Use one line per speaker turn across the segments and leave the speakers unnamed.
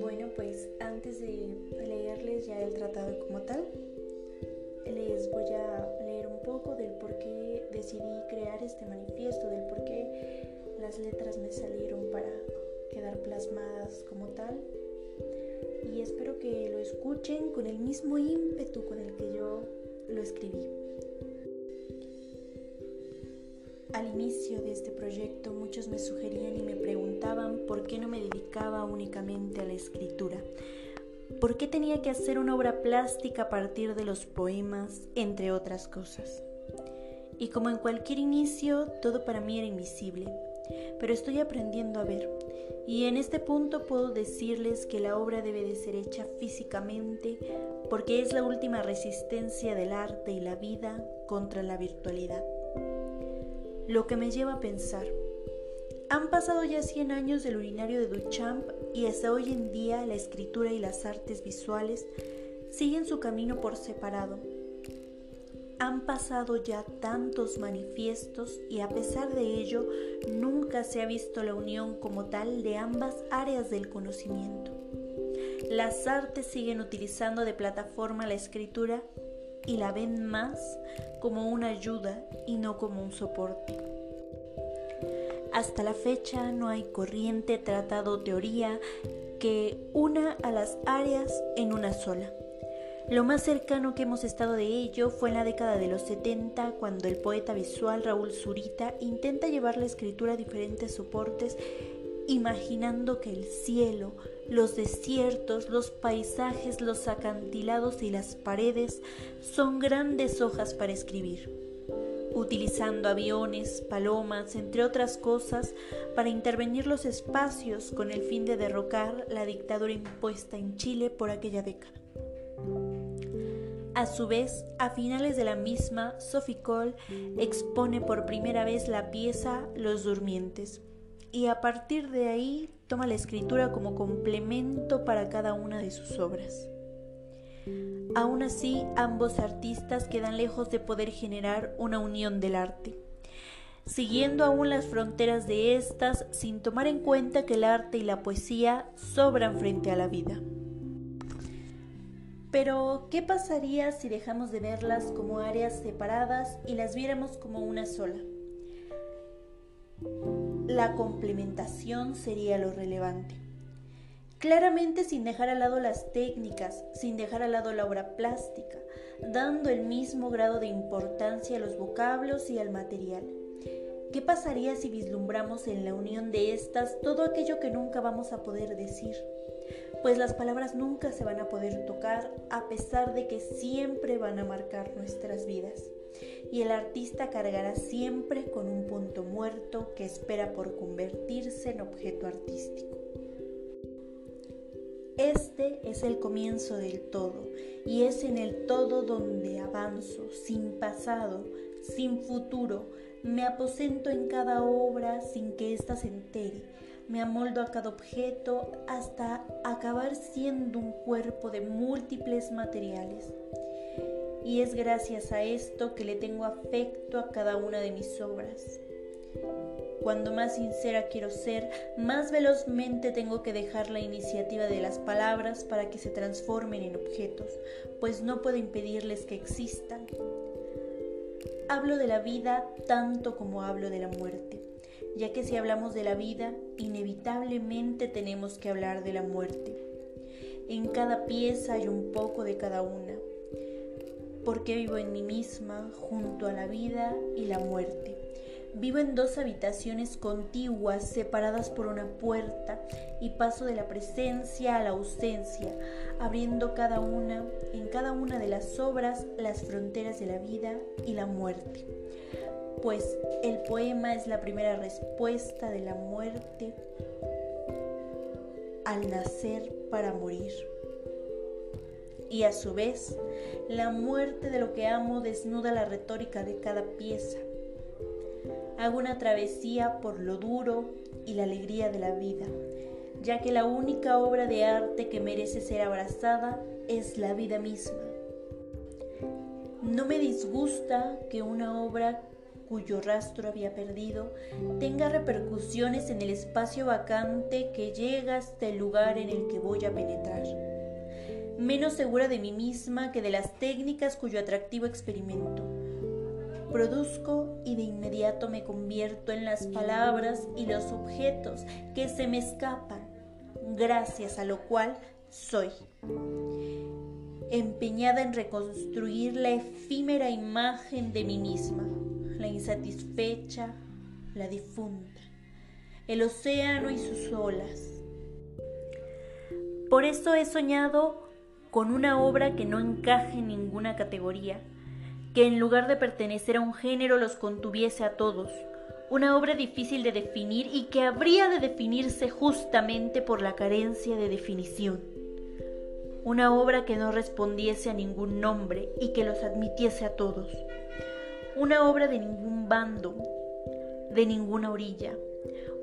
Bueno, pues antes de leerles ya el tratado como tal, les voy a leer un poco del por qué decidí crear este manifiesto, del por qué las letras me salieron para quedar plasmadas como tal. Y espero que lo escuchen con el mismo ímpetu con el que yo lo escribí. Al inicio de este proyecto muchos me sugerían y me preguntaban por qué no me dedicaba únicamente a la escritura. ¿Por qué tenía que hacer una obra plástica a partir de los poemas, entre otras cosas? Y como en cualquier inicio, todo para mí era invisible, pero estoy aprendiendo a ver. Y en este punto puedo decirles que la obra debe de ser hecha físicamente porque es la última resistencia del arte y la vida contra la virtualidad lo que me lleva a pensar. Han pasado ya 100 años del urinario de Duchamp y hasta hoy en día la escritura y las artes visuales siguen su camino por separado. Han pasado ya tantos manifiestos y a pesar de ello nunca se ha visto la unión como tal de ambas áreas del conocimiento. Las artes siguen utilizando de plataforma la escritura y la ven más como una ayuda y no como un soporte. Hasta la fecha no hay corriente, tratado teoría que una a las áreas en una sola. Lo más cercano que hemos estado de ello fue en la década de los 70, cuando el poeta visual Raúl Zurita intenta llevar la escritura a diferentes soportes, imaginando que el cielo, los desiertos, los paisajes, los acantilados y las paredes son grandes hojas para escribir, utilizando aviones, palomas, entre otras cosas, para intervenir los espacios con el fin de derrocar la dictadura impuesta en Chile por aquella década. A su vez, a finales de la misma, Sophie Cole expone por primera vez la pieza Los Durmientes, y a partir de ahí toma la escritura como complemento para cada una de sus obras. Aún así, ambos artistas quedan lejos de poder generar una unión del arte, siguiendo aún las fronteras de estas sin tomar en cuenta que el arte y la poesía sobran frente a la vida. Pero, ¿qué pasaría si dejamos de verlas como áreas separadas y las viéramos como una sola? La complementación sería lo relevante. Claramente sin dejar al lado las técnicas, sin dejar al lado la obra plástica, dando el mismo grado de importancia a los vocablos y al material. ¿Qué pasaría si vislumbramos en la unión de estas todo aquello que nunca vamos a poder decir? Pues las palabras nunca se van a poder tocar a pesar de que siempre van a marcar nuestras vidas y el artista cargará siempre con un punto muerto que espera por convertirse en objeto artístico. Este es el comienzo del todo y es en el todo donde avanzo, sin pasado, sin futuro, me aposento en cada obra sin que ésta se entere, me amoldo a cada objeto hasta acabar siendo un cuerpo de múltiples materiales y es gracias a esto que le tengo afecto a cada una de mis obras. Cuando más sincera quiero ser, más velozmente tengo que dejar la iniciativa de las palabras para que se transformen en objetos, pues no puedo impedirles que existan. Hablo de la vida tanto como hablo de la muerte, ya que si hablamos de la vida, inevitablemente tenemos que hablar de la muerte. En cada pieza hay un poco de cada una porque vivo en mí misma junto a la vida y la muerte. Vivo en dos habitaciones contiguas separadas por una puerta y paso de la presencia a la ausencia, abriendo cada una, en cada una de las obras, las fronteras de la vida y la muerte. Pues el poema es la primera respuesta de la muerte al nacer para morir y a su vez la muerte de lo que amo desnuda la retórica de cada pieza. Hago una travesía por lo duro y la alegría de la vida, ya que la única obra de arte que merece ser abrazada es la vida misma. No me disgusta que una obra cuyo rastro había perdido tenga repercusiones en el espacio vacante que llega hasta el lugar en el que voy a penetrar. Menos segura de mí misma que de las técnicas cuyo atractivo experimento. Produzco y de inmediato me convierto en las palabras y los objetos que se me escapan, gracias a lo cual soy empeñada en reconstruir la efímera imagen de mí misma, la insatisfecha, la difunta, el océano y sus olas. Por eso he soñado con una obra que no encaje en ninguna categoría, que en lugar de pertenecer a un género los contuviese a todos, una obra difícil de definir y que habría de definirse justamente por la carencia de definición. Una obra que no respondiese a ningún nombre y que los admitiese a todos, una obra de ningún bando, de ninguna orilla,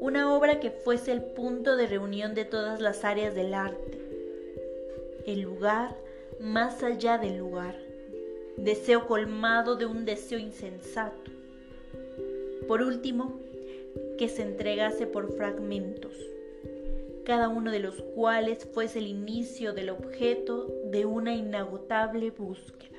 una obra que fuese el punto de reunión de todas las áreas del arte, el lugar más allá del lugar, deseo colmado de un deseo insensato. Por último, que se entregase por fragmentos cada uno de los cuales fuese el inicio del objeto de una inagotable búsqueda.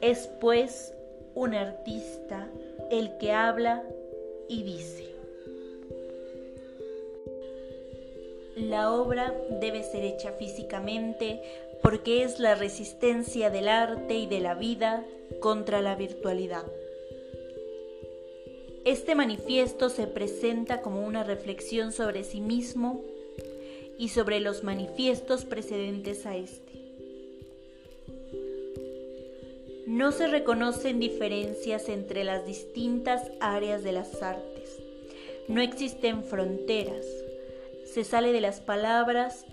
Es pues un artista el que habla y dice. La obra debe ser hecha físicamente porque es la resistencia del arte y de la vida contra la virtualidad. Este manifiesto se presenta como una reflexión sobre sí mismo y sobre los manifiestos precedentes a este. No se reconocen diferencias entre las distintas áreas de las artes. No existen fronteras. Se sale de las palabras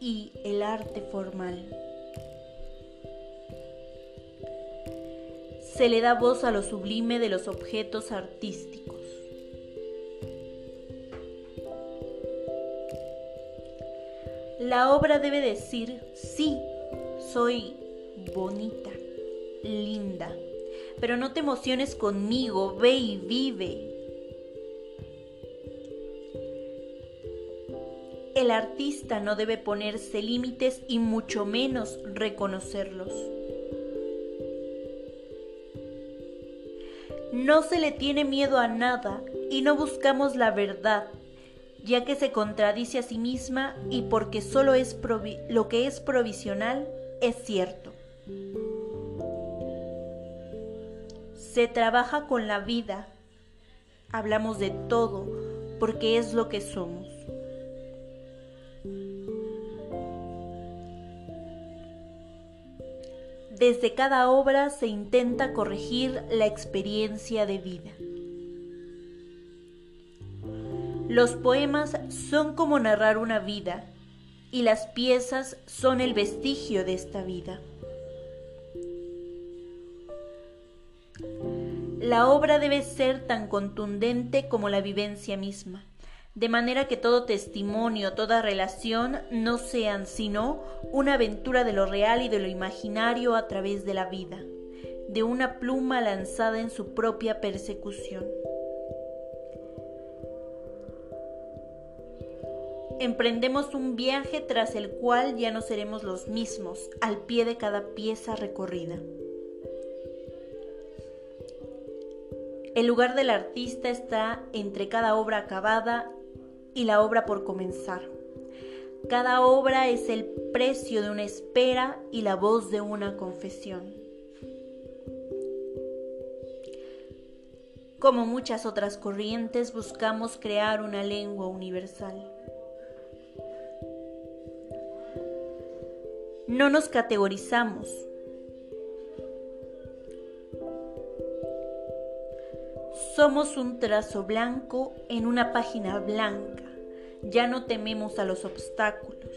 y el arte formal. se le da voz a lo sublime de los objetos artísticos. La obra debe decir, sí, soy bonita, linda, pero no te emociones conmigo, ve y vive. El artista no debe ponerse límites y mucho menos reconocerlos. No se le tiene miedo a nada y no buscamos la verdad, ya que se contradice a sí misma y porque solo es lo que es provisional es cierto. Se trabaja con la vida, hablamos de todo porque es lo que somos. Desde cada obra se intenta corregir la experiencia de vida. Los poemas son como narrar una vida y las piezas son el vestigio de esta vida. La obra debe ser tan contundente como la vivencia misma de manera que todo testimonio, toda relación no sean sino una aventura de lo real y de lo imaginario a través de la vida, de una pluma lanzada en su propia persecución. Emprendemos un viaje tras el cual ya no seremos los mismos al pie de cada pieza recorrida. El lugar del artista está entre cada obra acabada y la obra por comenzar. Cada obra es el precio de una espera y la voz de una confesión. Como muchas otras corrientes, buscamos crear una lengua universal. No nos categorizamos. Somos un trazo blanco en una página blanca ya no tememos a los obstáculos.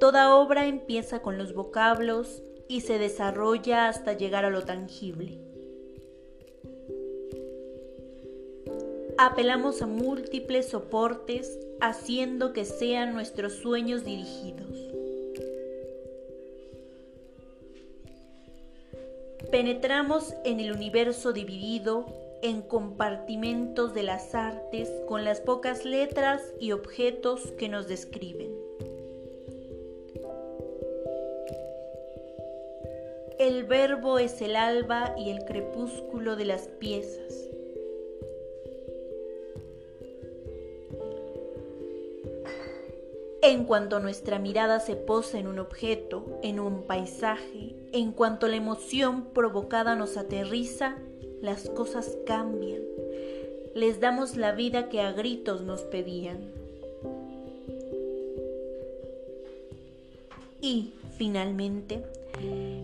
Toda obra empieza con los vocablos y se desarrolla hasta llegar a lo tangible. Apelamos a múltiples soportes haciendo que sean nuestros sueños dirigidos. Penetramos en el universo dividido en compartimentos de las artes con las pocas letras y objetos que nos describen. El verbo es el alba y el crepúsculo de las piezas. En cuanto nuestra mirada se posa en un objeto, en un paisaje, en cuanto la emoción provocada nos aterriza, las cosas cambian. Les damos la vida que a gritos nos pedían. Y, finalmente,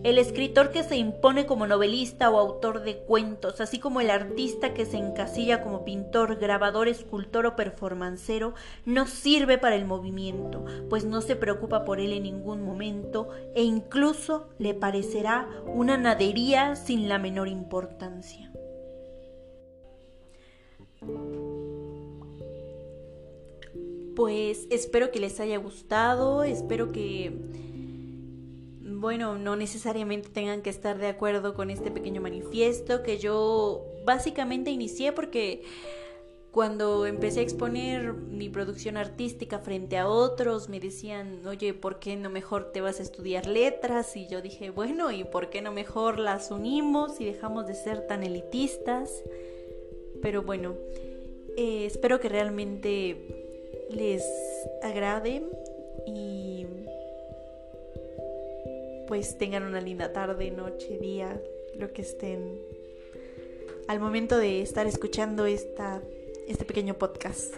el escritor que se impone como novelista o autor de cuentos, así como el artista que se encasilla como pintor, grabador, escultor o performancero, no sirve para el movimiento, pues no se preocupa por él en ningún momento e incluso le parecerá una nadería sin la menor importancia. Pues espero que les haya gustado, espero que bueno, no necesariamente tengan que estar de acuerdo con este pequeño manifiesto que yo básicamente inicié porque cuando empecé a exponer mi producción artística frente a otros, me decían, oye, ¿por qué no mejor te vas a estudiar letras? Y yo dije, bueno, ¿y por qué no mejor las unimos y dejamos de ser tan elitistas? Pero bueno, eh, espero que realmente les agrade y pues tengan una linda tarde, noche, día, lo que estén al momento de estar escuchando esta, este pequeño podcast.